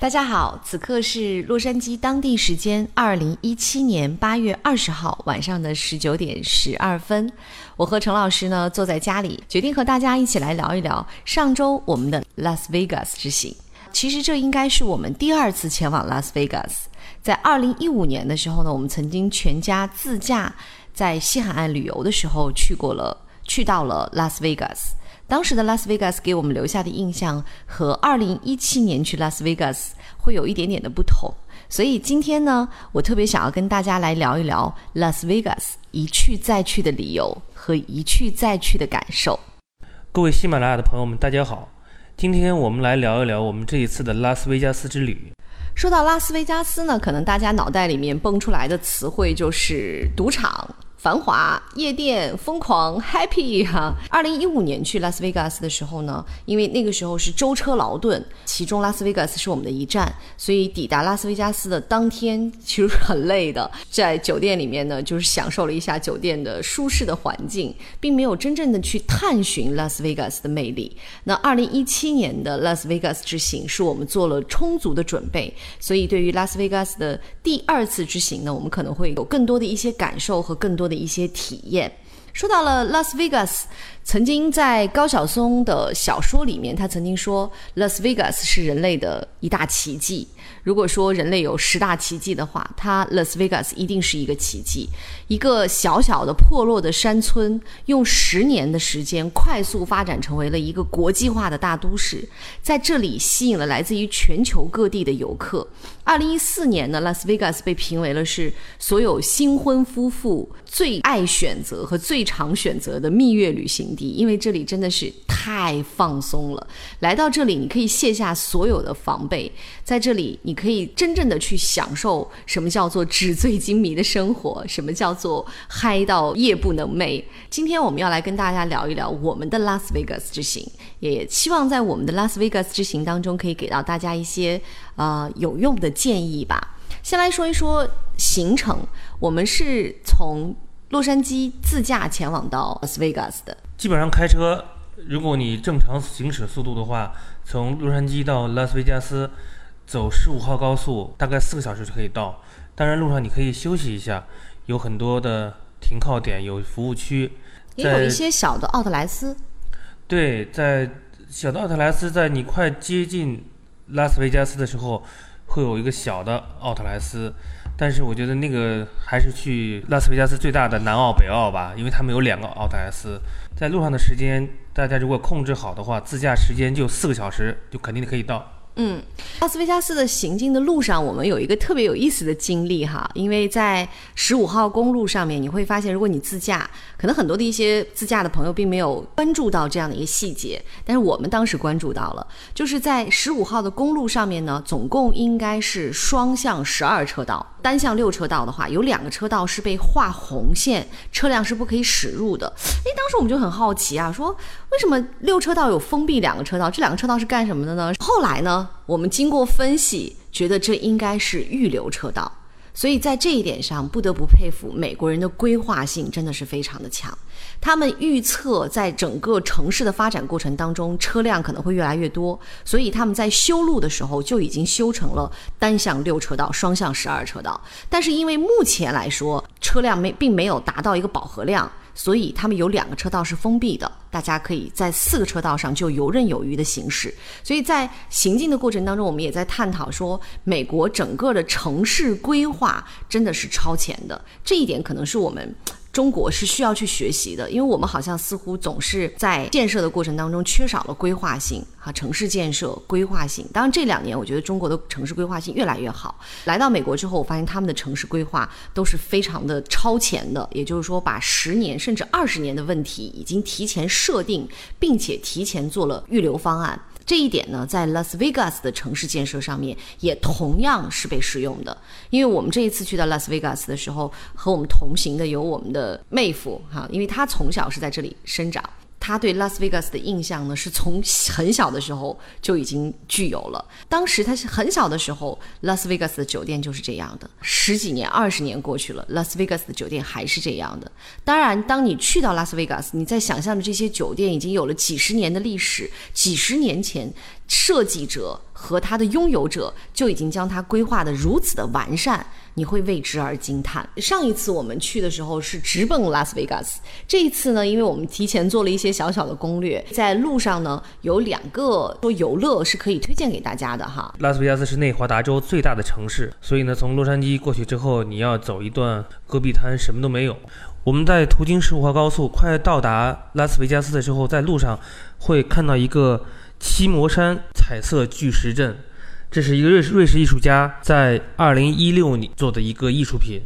大家好，此刻是洛杉矶当地时间二零一七年八月二十号晚上的十九点十二分。我和陈老师呢坐在家里，决定和大家一起来聊一聊上周我们的拉斯维加斯之行。其实这应该是我们第二次前往拉斯维加斯。在二零一五年的时候呢，我们曾经全家自驾在西海岸旅游的时候去过了，去到了拉斯维加斯。当时的拉斯维加斯给我们留下的印象和二零一七年去拉斯维加斯会有一点点的不同，所以今天呢，我特别想要跟大家来聊一聊拉斯维加斯一去再去的理由和一去再去的感受。各位喜马拉雅的朋友们，大家好，今天我们来聊一聊我们这一次的拉斯维加斯之旅。说到拉斯维加斯呢，可能大家脑袋里面蹦出来的词汇就是赌场。繁华夜店疯狂 happy 哈！二零一五年去拉斯维加斯的时候呢，因为那个时候是舟车劳顿，其中拉斯维加斯是我们的一站，所以抵达拉斯维加斯的当天其实很累的，在酒店里面呢，就是享受了一下酒店的舒适的环境，并没有真正的去探寻拉斯维加斯的魅力。那二零一七年的拉斯维加斯之行是我们做了充足的准备，所以对于拉斯维加斯的第二次之行呢，我们可能会有更多的一些感受和更多。的一些体验。说到了拉斯维加斯，曾经在高晓松的小说里面，他曾经说，拉斯维加斯是人类的一大奇迹。如果说人类有十大奇迹的话，它拉斯维加斯一定是一个奇迹。一个小小的破落的山村，用十年的时间快速发展成为了一个国际化的大都市，在这里吸引了来自于全球各地的游客。二零一四年呢，拉斯维加斯被评为了是所有新婚夫妇最爱选择和最常选择的蜜月旅行地，因为这里真的是太放松了。来到这里，你可以卸下所有的防备，在这里。你可以真正的去享受什么叫做纸醉金迷的生活，什么叫做嗨到夜不能寐。今天我们要来跟大家聊一聊我们的拉斯维加斯之行，也希望在我们的拉斯维加斯之行当中可以给到大家一些呃有用的建议吧。先来说一说行程，我们是从洛杉矶自驾前往到拉斯维加斯的，基本上开车，如果你正常行驶速度的话，从洛杉矶到拉斯维加斯。走十五号高速大概四个小时就可以到，当然路上你可以休息一下，有很多的停靠点，有服务区，也有一些小的奥特莱斯。对，在小的奥特莱斯，在你快接近拉斯维加斯的时候，会有一个小的奥特莱斯，但是我觉得那个还是去拉斯维加斯最大的南澳、北澳吧，因为他们有两个奥特莱斯。在路上的时间，大家如果控制好的话，自驾时间就四个小时，就肯定可以到。嗯，拉斯维加斯的行进的路上，我们有一个特别有意思的经历哈，因为在十五号公路上面，你会发现，如果你自驾，可能很多的一些自驾的朋友并没有关注到这样的一个细节，但是我们当时关注到了，就是在十五号的公路上面呢，总共应该是双向十二车道，单向六车道的话，有两个车道是被画红线，车辆是不可以驶入的。诶，当时我们就很好奇啊，说为什么六车道有封闭两个车道？这两个车道是干什么的呢？后来呢？我们经过分析，觉得这应该是预留车道，所以在这一点上，不得不佩服美国人的规划性真的是非常的强。他们预测在整个城市的发展过程当中，车辆可能会越来越多，所以他们在修路的时候就已经修成了单向六车道、双向十二车道。但是因为目前来说，车辆没并没有达到一个饱和量。所以他们有两个车道是封闭的，大家可以在四个车道上就游刃有余的行驶。所以在行进的过程当中，我们也在探讨说，美国整个的城市规划真的是超前的，这一点可能是我们。中国是需要去学习的，因为我们好像似乎总是在建设的过程当中缺少了规划性哈，城市建设规划性。当然这两年我觉得中国的城市规划性越来越好。来到美国之后，我发现他们的城市规划都是非常的超前的，也就是说把十年甚至二十年的问题已经提前设定，并且提前做了预留方案。这一点呢，在拉斯维加斯的城市建设上面也同样是被适用的。因为我们这一次去到拉斯维加斯的时候，和我们同行的有我们的妹夫哈，因为他从小是在这里生长。他对拉斯维加斯的印象呢，是从很小的时候就已经具有了。当时他是很小的时候，拉斯维加斯的酒店就是这样的。十几年、二十年过去了，拉斯维加斯的酒店还是这样的。当然，当你去到拉斯维加斯，你在想象的这些酒店已经有了几十年的历史，几十年前设计者。和它的拥有者就已经将它规划的如此的完善。你会为之而惊叹。上一次我们去的时候是直奔拉斯维加斯，这一次呢，因为我们提前做了一些小小的攻略，在路上呢有两个说游乐是可以推荐给大家的哈。拉斯维加斯是内华达州最大的城市，所以呢，从洛杉矶过去之后，你要走一段戈壁滩，什么都没有。我们在途经十五号高速，快到达拉斯维加斯的时候，在路上会看到一个七魔山彩色巨石阵。这是一个瑞士瑞士艺术家在二零一六年做的一个艺术品，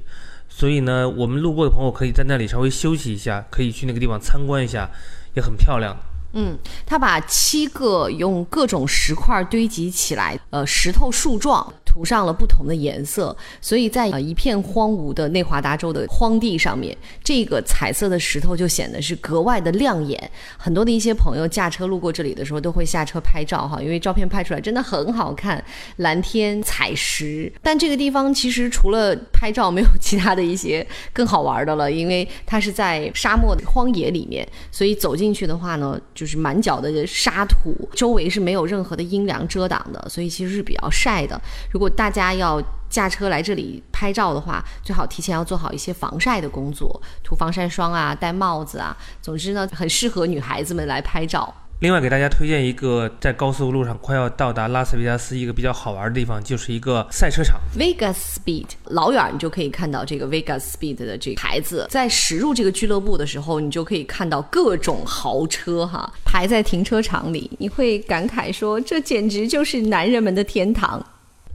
所以呢，我们路过的朋友可以在那里稍微休息一下，可以去那个地方参观一下，也很漂亮。嗯，他把七个用各种石块堆积起来，呃，石头树状涂上了不同的颜色，所以在一片荒芜的内华达州的荒地上面，这个彩色的石头就显得是格外的亮眼。很多的一些朋友驾车路过这里的时候，都会下车拍照哈，因为照片拍出来真的很好看，蓝天彩石。但这个地方其实除了拍照，没有其他的一些更好玩的了，因为它是在沙漠荒野里面，所以走进去的话呢，就。就是满脚的沙土，周围是没有任何的阴凉遮挡的，所以其实是比较晒的。如果大家要驾车来这里拍照的话，最好提前要做好一些防晒的工作，涂防晒霜啊，戴帽子啊。总之呢，很适合女孩子们来拍照。另外，给大家推荐一个在高速路上快要到达拉斯维加斯一个比较好玩的地方，就是一个赛车场。Vegas Speed，老远你就可以看到这个 Vegas Speed 的这个牌子。在驶入这个俱乐部的时候，你就可以看到各种豪车哈排在停车场里，你会感慨说，这简直就是男人们的天堂。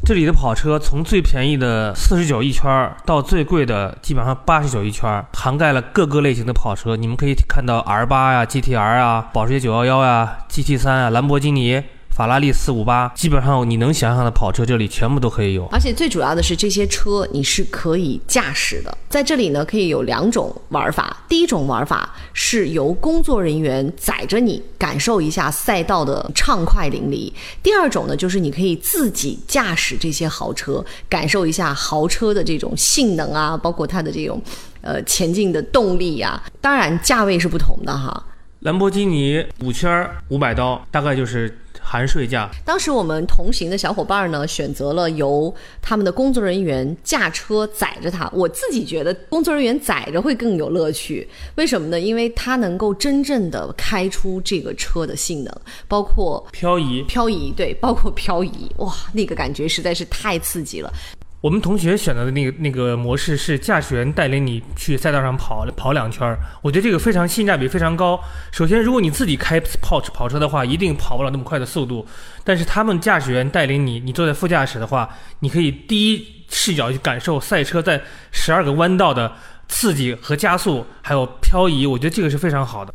这里的跑车从最便宜的四十九一圈儿到最贵的基本上八十九一圈儿，涵盖了各个类型的跑车。你们可以看到 R 八呀、GTR 啊、保时捷九幺幺呀、GT 三啊、兰博基尼。法拉利四五八，基本上你能想象的跑车这里全部都可以有，而且最主要的是这些车你是可以驾驶的。在这里呢，可以有两种玩法。第一种玩法是由工作人员载着你，感受一下赛道的畅快淋漓；第二种呢，就是你可以自己驾驶这些豪车，感受一下豪车的这种性能啊，包括它的这种呃前进的动力呀。当然价位是不同的哈。兰博基尼五圈五百刀，大概就是。含税价。当时我们同行的小伙伴呢，选择了由他们的工作人员驾车载着他。我自己觉得工作人员载着会更有乐趣，为什么呢？因为他能够真正的开出这个车的性能，包括漂移，漂移，对，包括漂移，哇，那个感觉实在是太刺激了。我们同学选择的那个那个模式是驾驶员带领你去赛道上跑跑两圈儿，我觉得这个非常性价比非常高。首先，如果你自己开跑跑车的话，一定跑不了那么快的速度。但是他们驾驶员带领你，你坐在副驾驶的话，你可以第一视角去感受赛车在十二个弯道的刺激和加速，还有漂移。我觉得这个是非常好的。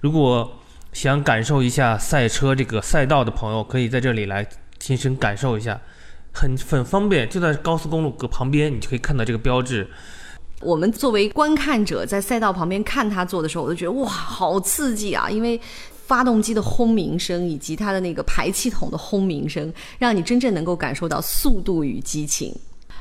如果想感受一下赛车这个赛道的朋友，可以在这里来亲身感受一下。很很方便，就在高速公路隔旁边，你就可以看到这个标志。我们作为观看者，在赛道旁边看他做的时候，我都觉得哇，好刺激啊！因为发动机的轰鸣声以及它的那个排气筒的轰鸣声，让你真正能够感受到速度与激情。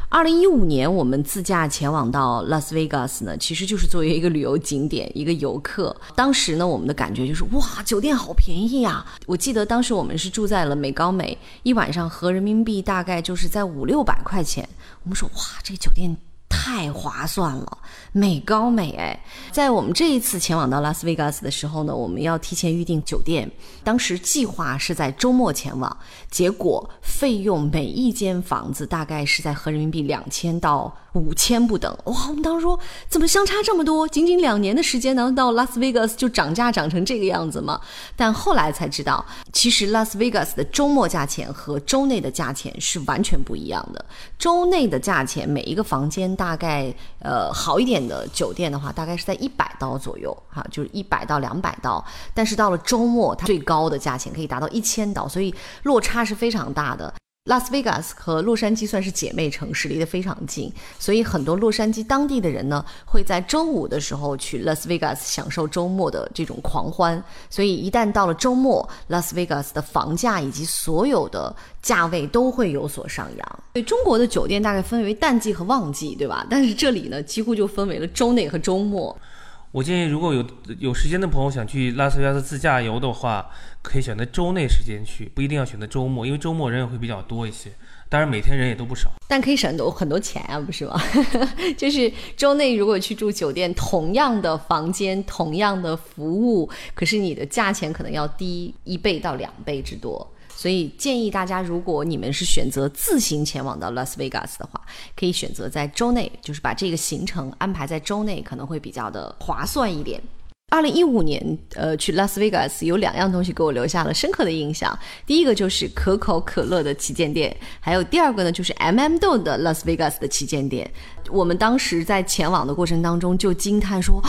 二零一五年，我们自驾前往到拉斯维加斯呢，其实就是作为一个旅游景点，一个游客。当时呢，我们的感觉就是哇，酒店好便宜啊！我记得当时我们是住在了美高美，一晚上合人民币大概就是在五六百块钱。我们说哇，这个酒店。太划算了，美高美哎！在我们这一次前往到拉斯维加斯的时候呢，我们要提前预订酒店。当时计划是在周末前往，结果费用每一间房子大概是在合人民币两千到。五千不等哇！我们当时说怎么相差这么多？仅仅两年的时间，难道拉斯维加斯就涨价涨成这个样子吗？但后来才知道，其实拉斯维加斯的周末价钱和周内的价钱是完全不一样的。周内的价钱，每一个房间大概呃好一点的酒店的话，大概是在一百刀左右哈，就是一百到两百刀。但是到了周末，它最高的价钱可以达到一千刀，所以落差是非常大的。拉斯维加斯和洛杉矶算是姐妹城市，离得非常近，所以很多洛杉矶当地的人呢，会在周五的时候去拉斯维加斯享受周末的这种狂欢。所以一旦到了周末，拉斯维加斯的房价以及所有的价位都会有所上扬。对中国的酒店大概分为淡季和旺季，对吧？但是这里呢，几乎就分为了周内和周末。我建议，如果有有时间的朋友想去拉斯维加斯自驾游的话，可以选择周内时间去，不一定要选择周末，因为周末人也会比较多一些。当然，每天人也都不少，但可以省很多很多钱啊，不是吗？就是周内如果去住酒店，同样的房间、同样的服务，可是你的价钱可能要低一倍到两倍之多。所以建议大家，如果你们是选择自行前往到拉斯维加斯的话，可以选择在周内，就是把这个行程安排在周内，可能会比较的划算一点。二零一五年，呃，去拉斯维加斯有两样东西给我留下了深刻的印象。第一个就是可口可乐的旗舰店，还有第二个呢，就是 M&M 豆的拉斯维加斯的旗舰店。我们当时在前往的过程当中就惊叹说：“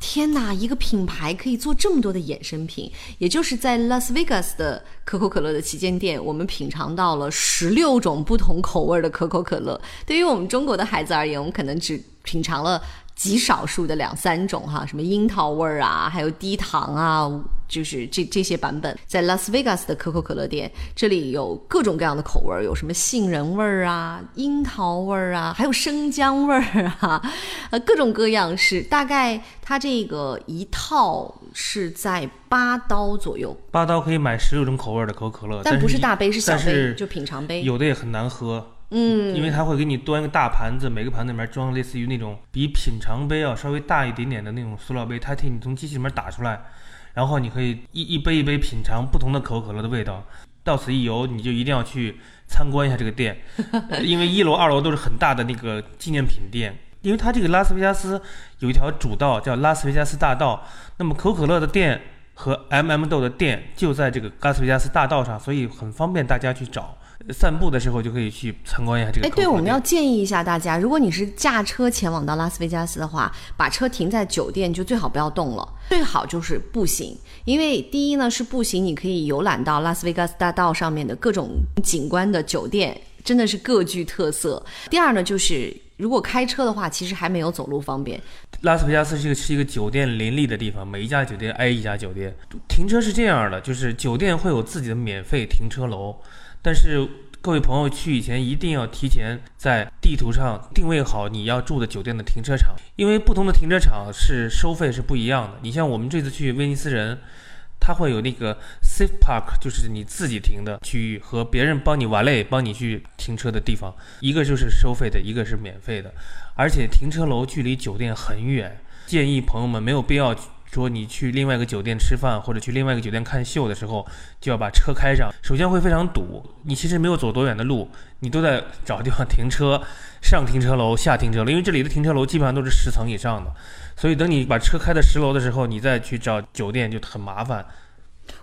天哪，一个品牌可以做这么多的衍生品！”也就是在拉斯维加斯的可口可乐的旗舰店，我们品尝到了十六种不同口味的可口可乐。对于我们中国的孩子而言，我们可能只品尝了。极少数的两三种哈，什么樱桃味儿啊，还有低糖啊，就是这这些版本，在拉斯维加斯的可口可乐店，这里有各种各样的口味儿，有什么杏仁味儿啊、樱桃味儿啊，还有生姜味儿啊，呃，各种各样是大概它这个一套是在八刀左右，八刀可以买十六种口味的可口可乐，但不是大杯，是小杯，就品尝杯，有的也很难喝。嗯，因为他会给你端一个大盘子，每个盘子里面装类似于那种比品尝杯要稍微大一点点的那种塑料杯，他替你从机器里面打出来，然后你可以一一杯一杯品尝不同的可口可乐的味道。到此一游，你就一定要去参观一下这个店，因为一楼、二楼都是很大的那个纪念品店。因为它这个拉斯维加斯有一条主道叫拉斯维加斯大道，那么可口可乐的店和 M&M 豆的店就在这个拉斯维加斯大道上，所以很方便大家去找。散步的时候就可以去参观一下这个。哎，对，我们要建议一下大家，如果你是驾车前往到拉斯维加斯的话，把车停在酒店就最好不要动了，最好就是步行。因为第一呢是步行，你可以游览到拉斯维加斯大道上面的各种景观的酒店，真的是各具特色。第二呢就是如果开车的话，其实还没有走路方便。拉斯维加斯是一个是一个酒店林立的地方，每一家酒店挨一家酒店。停车是这样的，就是酒店会有自己的免费停车楼。但是各位朋友去以前一定要提前在地图上定位好你要住的酒店的停车场，因为不同的停车场是收费是不一样的。你像我们这次去威尼斯人，他会有那个 safe park，就是你自己停的区域和别人帮你玩累帮你去停车的地方，一个就是收费的，一个是免费的，而且停车楼距离酒店很远，建议朋友们没有必要。说你去另外一个酒店吃饭，或者去另外一个酒店看秀的时候，就要把车开上。首先会非常堵，你其实没有走多远的路，你都在找地方停车，上停车楼，下停车楼，因为这里的停车楼基本上都是十层以上的，所以等你把车开到十楼的时候，你再去找酒店就很麻烦。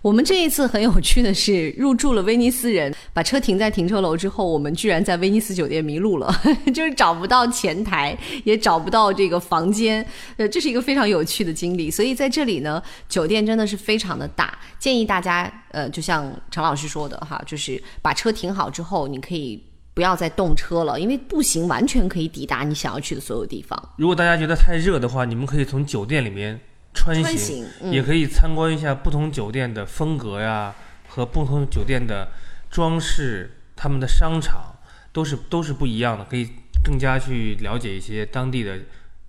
我们这一次很有趣的是，入住了威尼斯人，把车停在停车楼之后，我们居然在威尼斯酒店迷路了，就是找不到前台，也找不到这个房间，呃，这是一个非常有趣的经历。所以在这里呢，酒店真的是非常的大，建议大家，呃，就像常老师说的哈，就是把车停好之后，你可以不要再动车了，因为步行完全可以抵达你想要去的所有地方。如果大家觉得太热的话，你们可以从酒店里面。穿行也可以参观一下不同酒店的风格呀，和不同酒店的装饰，他们的商场都是都是不一样的，可以更加去了解一些当地的。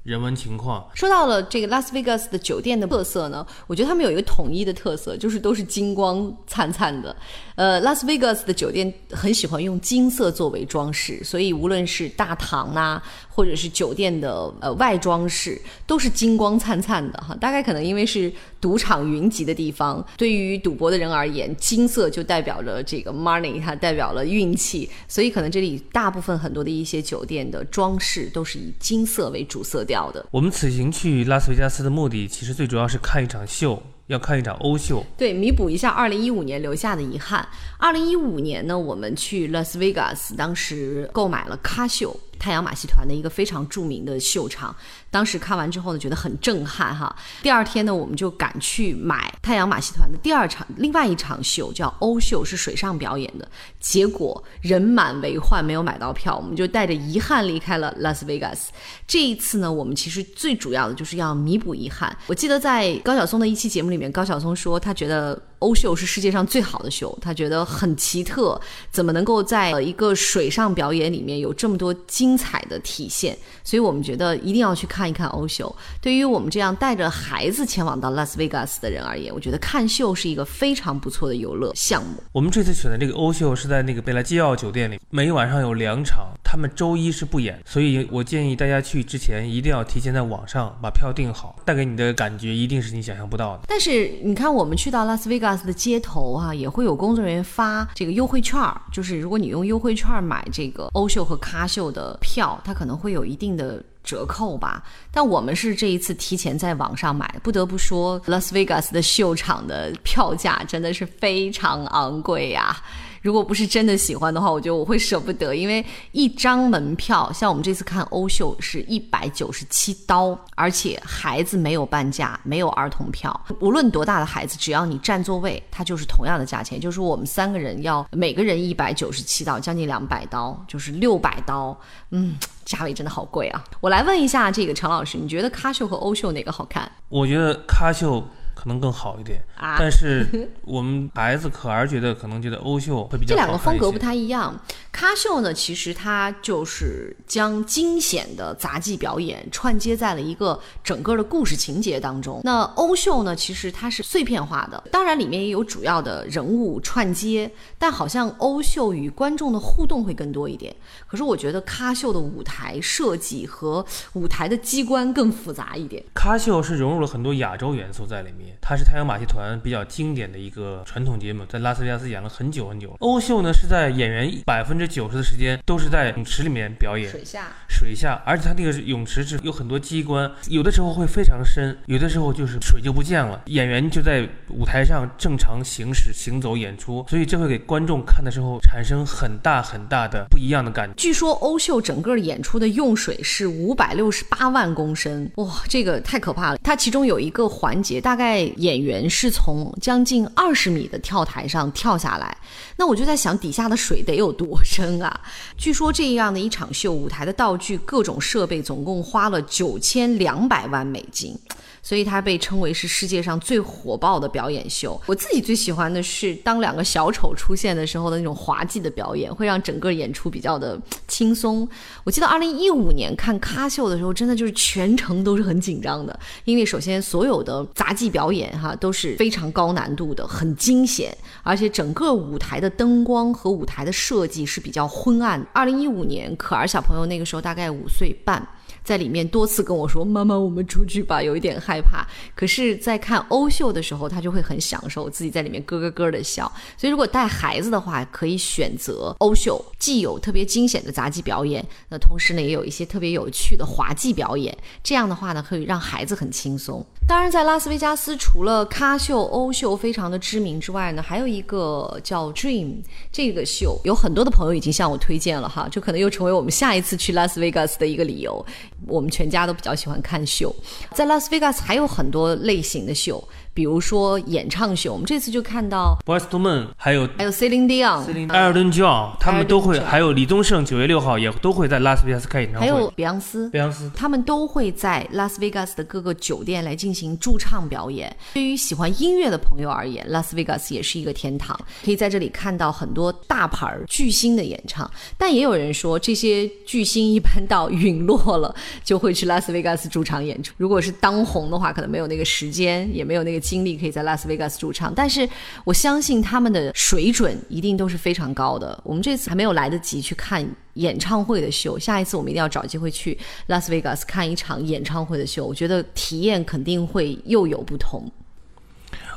人文情况说到了这个拉斯维加斯的酒店的特色呢，我觉得他们有一个统一的特色，就是都是金光灿灿的。呃，拉斯维加斯的酒店很喜欢用金色作为装饰，所以无论是大堂呐，或者是酒店的呃外装饰，都是金光灿灿的哈。大概可能因为是赌场云集的地方，对于赌博的人而言，金色就代表着这个 money，它代表了运气，所以可能这里大部分很多的一些酒店的装饰都是以金色为主色。掉的。我们此行去拉斯维加斯的目的，其实最主要是看一场秀，要看一场欧秀，对，弥补一下二零一五年留下的遗憾。二零一五年呢，我们去拉斯维加斯，当时购买了咖秀。太阳马戏团的一个非常著名的秀场，当时看完之后呢，觉得很震撼哈。第二天呢，我们就赶去买太阳马戏团的第二场另外一场秀，叫欧秀，是水上表演的。结果人满为患，没有买到票，我们就带着遗憾离开了拉斯维加斯。这一次呢，我们其实最主要的就是要弥补遗憾。我记得在高晓松的一期节目里面，高晓松说他觉得。欧秀是世界上最好的秀，他觉得很奇特，怎么能够在一个水上表演里面有这么多精精彩的体现。所以我们觉得一定要去看一看欧秀。对于我们这样带着孩子前往到拉斯维加斯的人而言，我觉得看秀是一个非常不错的游乐项目。我们这次选的这个欧秀是在那个贝拉基奥酒店里，每晚上有两场，他们周一是不演，所以我建议大家去之前一定要提前在网上把票订好，带给你的感觉一定是你想象不到的。但是你看，我们去到拉斯维加斯的街头啊，也会有工作人员发这个优惠券儿，就是如果你用优惠券儿买这个欧秀和咖秀的票，它可能会有一定的折扣吧。但我们是这一次提前在网上买，不得不说，拉斯维加斯的秀场的票价真的是非常昂贵呀、如果不是真的喜欢的话，我觉得我会舍不得，因为一张门票，像我们这次看欧秀是一百九十七刀，而且孩子没有半价，没有儿童票，无论多大的孩子，只要你占座位，它就是同样的价钱，就是我们三个人要每个人一百九十七刀，将近两百刀，就是六百刀，嗯，价位真的好贵啊！我来问一下这个陈老师，你觉得咖秀和欧秀哪个好看？我觉得咖秀可能更好一点，啊？但是我们孩子可儿觉得可能觉得欧秀会比较这两个风格不太一样。咖秀呢，其实它就是将惊险的杂技表演串接在了一个整个的故事情节当中。那欧秀呢，其实它是碎片化的，当然里面也有主要的人物串接，但好像欧秀与观众的互动会更多一点。可是我觉得咖秀的舞台设计和舞台的机关更复杂一点。咖秀是融入了很多亚洲元素在里面，它是太阳马戏团比较经典的一个传统节目，在拉斯维加斯演了很久很久。欧秀呢是在演员百分之九十的时间都是在泳池里面表演，水下水下，而且它那个泳池是有很多机关，有的时候会非常深，有的时候就是水就不见了，演员就在舞台上正常行驶、行走、演出，所以这会给观众看的时候产生很大很大的不一样的感觉。据说欧秀整个演出的用水是五百六十八万公升，哇，这个太可怕了。它其中有一个环节，大概演员是从将近二十米的跳台上跳下来，那我就在想，底下的水得有多深啊？据说这样的一场秀，舞台的道具、各种设备总共花了九千两百万美金。所以它被称为是世界上最火爆的表演秀。我自己最喜欢的是当两个小丑出现的时候的那种滑稽的表演，会让整个演出比较的轻松。我记得二零一五年看咖秀的时候，真的就是全程都是很紧张的，因为首先所有的杂技表演哈都是非常高难度的，很惊险，而且整个舞台的灯光和舞台的设计是比较昏暗。二零一五年，可儿小朋友那个时候大概五岁半。在里面多次跟我说：“妈妈，我们出去吧。”有一点害怕。可是，在看欧秀的时候，他就会很享受自己在里面咯咯咯的笑。所以，如果带孩子的话，可以选择欧秀，既有特别惊险的杂技表演，那同时呢，也有一些特别有趣的滑稽表演。这样的话呢，可以让孩子很轻松。当然，在拉斯维加斯，除了咖秀、欧秀非常的知名之外呢，还有一个叫 Dream 这个秀，有很多的朋友已经向我推荐了哈，就可能又成为我们下一次去拉斯维加斯的一个理由。我们全家都比较喜欢看秀，在拉斯维加斯还有很多类型的秀，比如说演唱秀。我们这次就看到 b o y s t o Men 还有还有 Celine Dion，艾尔顿·乔，他们都会，还有李宗盛，九月六号也都会在拉斯维加斯开演唱会。还有比昂斯。比昂斯，他们都会在拉斯维加斯的各个酒店来进行驻唱表演。对于喜欢音乐的朋友而言，拉斯维加斯也是一个天堂，可以在这里看到很多大牌儿巨星的演唱。但也有人说，这些巨星一般到陨落了，就会去拉斯维加斯驻场演出。如果是当红的话，可能没有那个时间，也没有那个精力可以在拉斯维加斯驻唱。但是我相信他们的水准一定都是非常高的。我们这次还没有来得及去看演唱会的秀，下一次我们一定要找机会去拉斯维加斯看一场演唱会的秀。我觉得体验肯定会又有不同。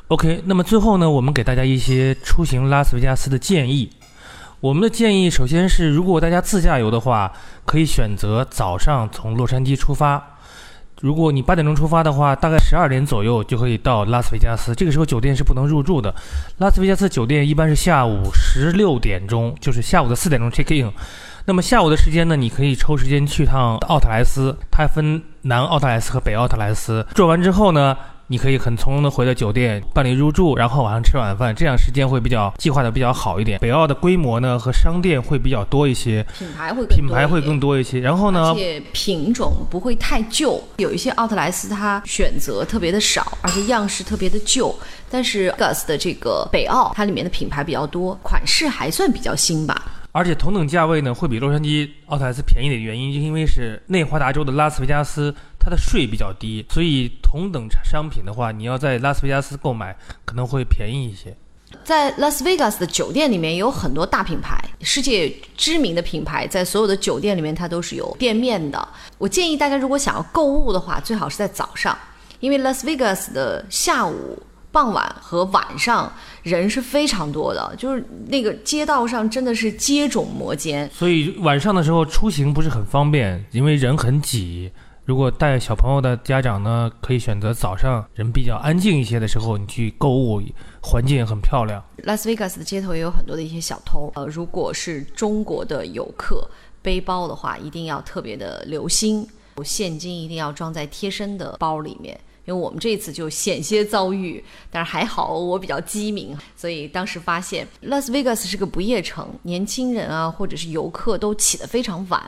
OK，那么最后呢，我们给大家一些出行拉斯维加斯的建议。我们的建议首先是，如果大家自驾游的话，可以选择早上从洛杉矶出发。如果你八点钟出发的话，大概十二点左右就可以到拉斯维加斯。这个时候酒店是不能入住的。拉斯维加斯酒店一般是下午十六点钟，就是下午的四点钟 check in。那么下午的时间呢，你可以抽时间去趟奥特莱斯，它分南奥特莱斯和北奥特莱斯。转完之后呢，你可以很从容的回到酒店办理入住，然后晚上吃晚饭，这样时间会比较计划的比较好一点。北澳的规模呢和商店会比较多一些，品牌会品牌会更多一些。然后呢而，且品种不会太旧，有一些奥特莱斯它选择特别的少，而且样式特别的旧。但是 Gus 的这个北澳，它里面的品牌比较多，款式还算比较新吧。而且同等价位呢，会比洛杉矶奥特莱斯便宜的原因，就因为是内华达州的拉斯维加斯，它的税比较低，所以同等商品的话，你要在拉斯维加斯购买可能会便宜一些。在拉斯维加斯的酒店里面有很多大品牌，世界知名的品牌，在所有的酒店里面它都是有店面的。我建议大家如果想要购物的话，最好是在早上，因为拉斯维加斯的下午。傍晚和晚上人是非常多的，就是那个街道上真的是接踵摩肩，所以晚上的时候出行不是很方便，因为人很挤。如果带小朋友的家长呢，可以选择早上人比较安静一些的时候，你去购物，环境也很漂亮。拉斯维加斯的街头也有很多的一些小偷，呃，如果是中国的游客背包的话，一定要特别的留心，现金一定要装在贴身的包里面。因为我们这次就险些遭遇，但是还好我比较机敏，所以当时发现拉斯维加斯是个不夜城，年轻人啊或者是游客都起得非常晚。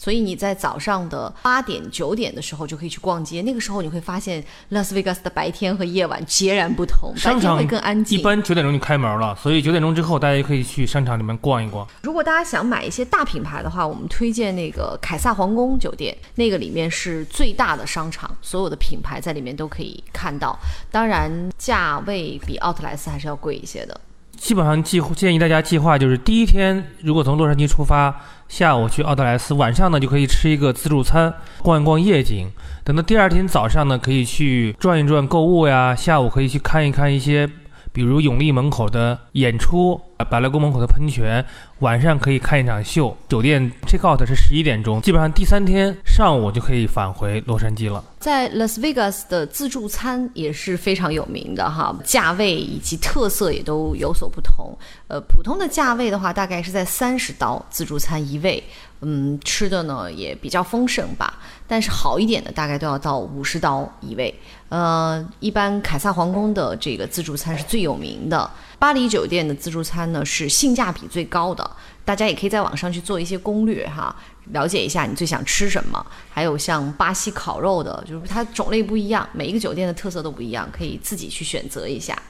所以你在早上的八点九点的时候就可以去逛街，那个时候你会发现拉斯维加斯的白天和夜晚截然不同，商场会更安静。一般九点钟就开门了，所以九点钟之后大家可以去商场里面逛一逛。如果大家想买一些大品牌的话，我们推荐那个凯撒皇宫酒店，那个里面是最大的商场，所有的品牌在里面都可以看到。当然价位比奥特莱斯还是要贵一些的。基本上计建议大家计划就是第一天如果从洛杉矶出发。下午去奥特莱斯，晚上呢就可以吃一个自助餐，逛一逛夜景。等到第二天早上呢，可以去转一转购物呀。下午可以去看一看一些，比如永利门口的演出。百乐宫门口的喷泉，晚上可以看一场秀。酒店 check out 是十一点钟，基本上第三天上午就可以返回洛杉矶了。在 Las Vegas 的自助餐也是非常有名的哈，价位以及特色也都有所不同。呃，普通的价位的话，大概是在三十刀自助餐一位，嗯，吃的呢也比较丰盛吧。但是好一点的大概都要到五十刀一位。呃，一般凯撒皇宫的这个自助餐是最有名的。巴黎酒店的自助餐呢是性价比最高的，大家也可以在网上去做一些攻略哈，了解一下你最想吃什么。还有像巴西烤肉的，就是它种类不一样，每一个酒店的特色都不一样，可以自己去选择一下。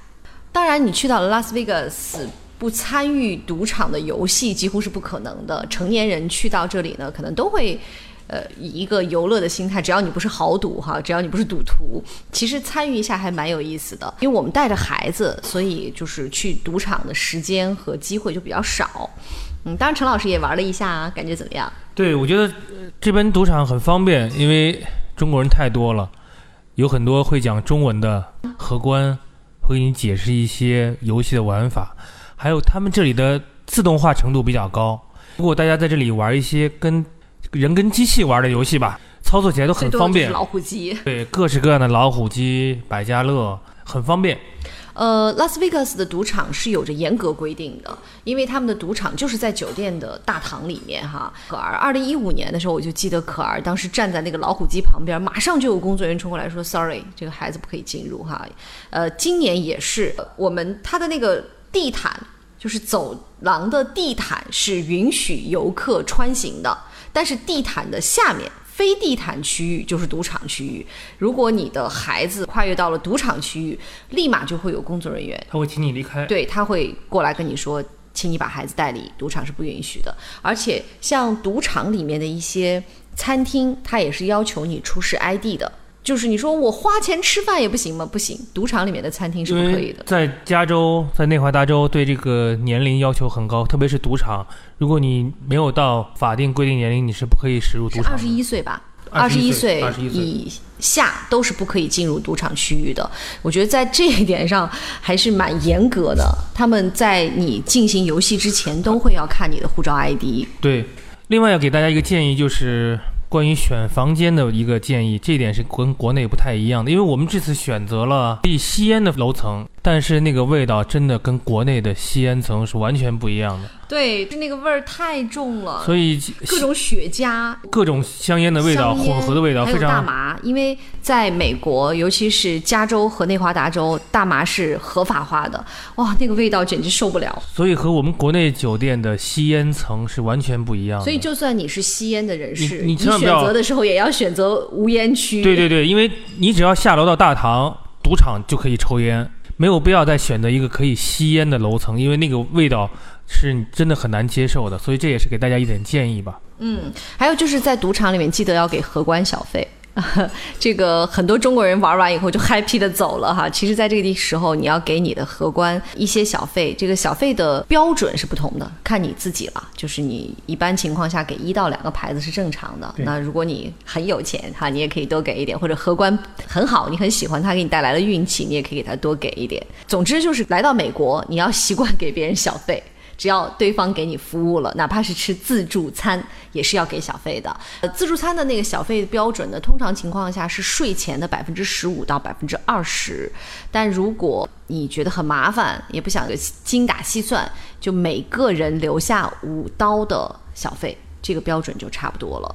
当然，你去到了拉斯维加斯，不参与赌场的游戏几乎是不可能的。成年人去到这里呢，可能都会。呃，以一个游乐的心态，只要你不是豪赌哈，只要你不是赌徒，其实参与一下还蛮有意思的。因为我们带着孩子，所以就是去赌场的时间和机会就比较少。嗯，当然陈老师也玩了一下，感觉怎么样？对，我觉得这边赌场很方便，因为中国人太多了，有很多会讲中文的荷官会给你解释一些游戏的玩法，还有他们这里的自动化程度比较高。如果大家在这里玩一些跟人跟机器玩的游戏吧，操作起来都很方便。老虎机，对，各式各样的老虎机、百家乐，很方便。呃，拉斯维加斯的赌场是有着严格规定的，因为他们的赌场就是在酒店的大堂里面哈。可儿，二零一五年的时候，我就记得可儿当时站在那个老虎机旁边，马上就有工作人员冲过来说：“Sorry，这个孩子不可以进入哈。”呃，今年也是，我们他的那个地毯，就是走廊的地毯是允许游客穿行的。但是地毯的下面，非地毯区域就是赌场区域。如果你的孩子跨越到了赌场区域，立马就会有工作人员，他会请你离开。对他会过来跟你说，请你把孩子带离，赌场是不允许的。而且像赌场里面的一些餐厅，它也是要求你出示 ID 的。就是你说我花钱吃饭也不行吗？不行，赌场里面的餐厅是不可以的。在加州，在内华达州，对这个年龄要求很高，特别是赌场，如果你没有到法定规定年龄，你是不可以驶入赌场。二十一岁吧，二十一岁以下都是不可以进入赌场区域的。我觉得在这一点上还是蛮严格的。他们在你进行游戏之前都会要看你的护照 ID。对，另外要给大家一个建议就是。关于选房间的一个建议，这点是跟国内不太一样的，因为我们这次选择了可以吸烟的楼层，但是那个味道真的跟国内的吸烟层是完全不一样的。对，就那个味儿太重了，所以各种雪茄、各种香烟的味道、混合的味道非常。大麻，因为在美国，尤其是加州和内华达州，大麻是合法化的。哇，那个味道简直受不了。所以和我们国内酒店的吸烟层是完全不一样的。所以就算你是吸烟的人士，你选择的时候也要选择无烟区。对对对，因为你只要下楼到大堂赌场就可以抽烟，没有必要再选择一个可以吸烟的楼层，因为那个味道。是你真的很难接受的，所以这也是给大家一点建议吧。嗯，还有就是在赌场里面记得要给荷官小费。这个很多中国人玩完以后就 happy 的走了哈。其实，在这个时候，你要给你的荷官一些小费。这个小费的标准是不同的，看你自己了。就是你一般情况下给一到两个牌子是正常的。那如果你很有钱哈，你也可以多给一点。或者荷官很好，你很喜欢他给你带来了运气，你也可以给他多给一点。总之就是来到美国，你要习惯给别人小费。只要对方给你服务了，哪怕是吃自助餐，也是要给小费的。呃，自助餐的那个小费标准呢，通常情况下是税前的百分之十五到百分之二十。但如果你觉得很麻烦，也不想精打细算，就每个人留下五刀的小费，这个标准就差不多了。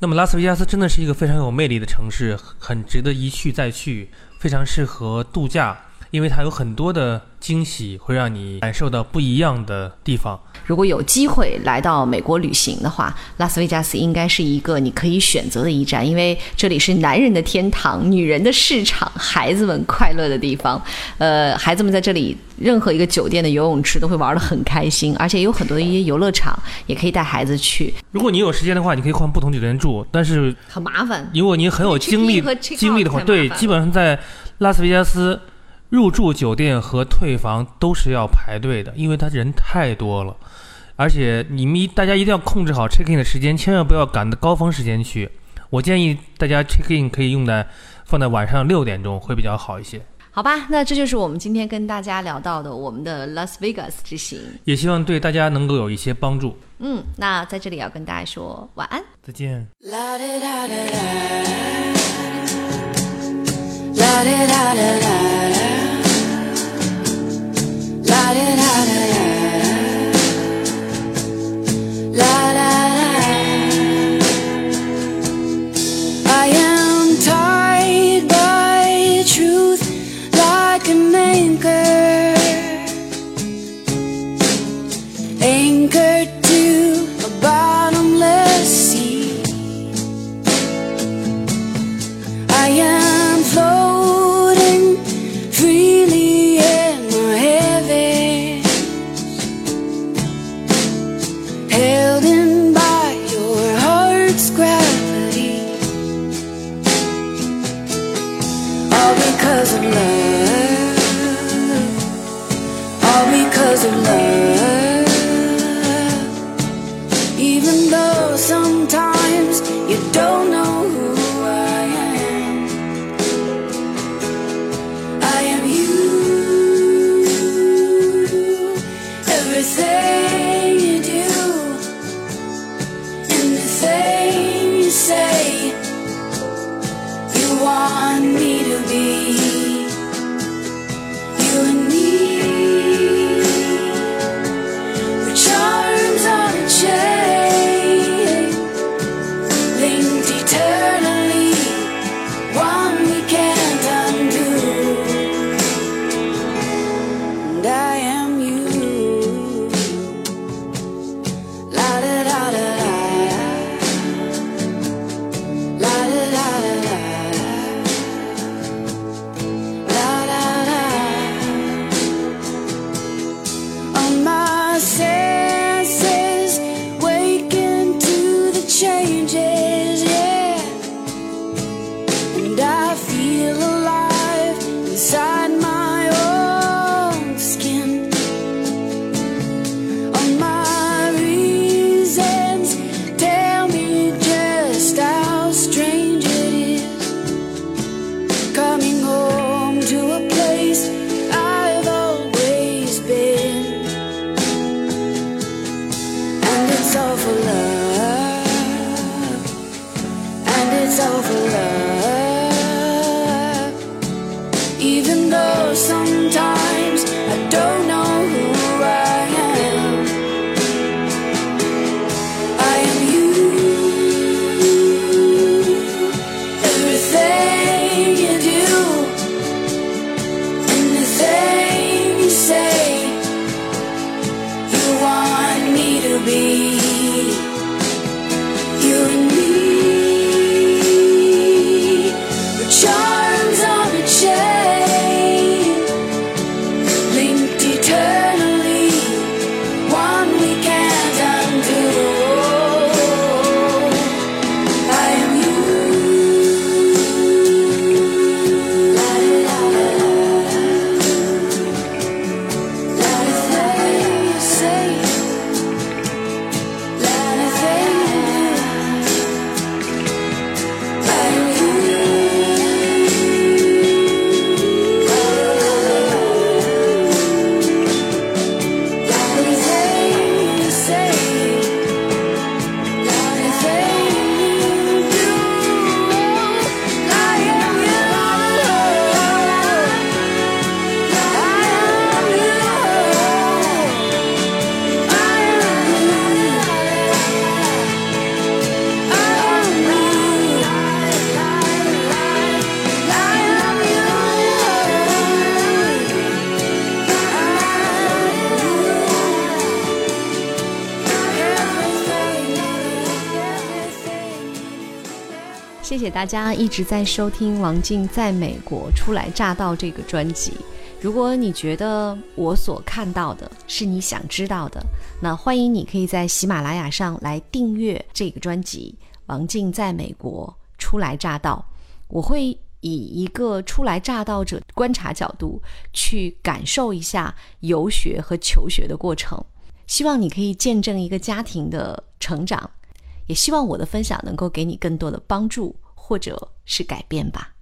那么拉斯维加斯真的是一个非常有魅力的城市，很值得一去再去，非常适合度假。因为它有很多的惊喜，会让你感受到不一样的地方。如果有机会来到美国旅行的话，拉斯维加斯应该是一个你可以选择的一站，因为这里是男人的天堂、女人的市场、孩子们快乐的地方。呃，孩子们在这里任何一个酒店的游泳池都会玩得很开心，而且有很多的一些游乐场也可以带孩子去。如果你有时间的话，你可以换不同酒店住，但是很麻烦。如果你很有精力精力的话，对，基本上在拉斯维加斯。入住酒店和退房都是要排队的，因为他人太多了，而且你们一大家一定要控制好 check in 的时间，千万不要赶到高峰时间去。我建议大家 check in 可以用在放在晚上六点钟会比较好一些。好吧，那这就是我们今天跟大家聊到的我们的 Las Vegas 之行，也希望对大家能够有一些帮助。嗯，那在这里要跟大家说晚安，再见。because of love. 大家一直在收听王静在美国初来乍到这个专辑。如果你觉得我所看到的是你想知道的，那欢迎你可以在喜马拉雅上来订阅这个专辑《王静在美国初来乍到》。我会以一个初来乍到者观察角度去感受一下游学和求学的过程，希望你可以见证一个家庭的成长，也希望我的分享能够给你更多的帮助或者是改变吧。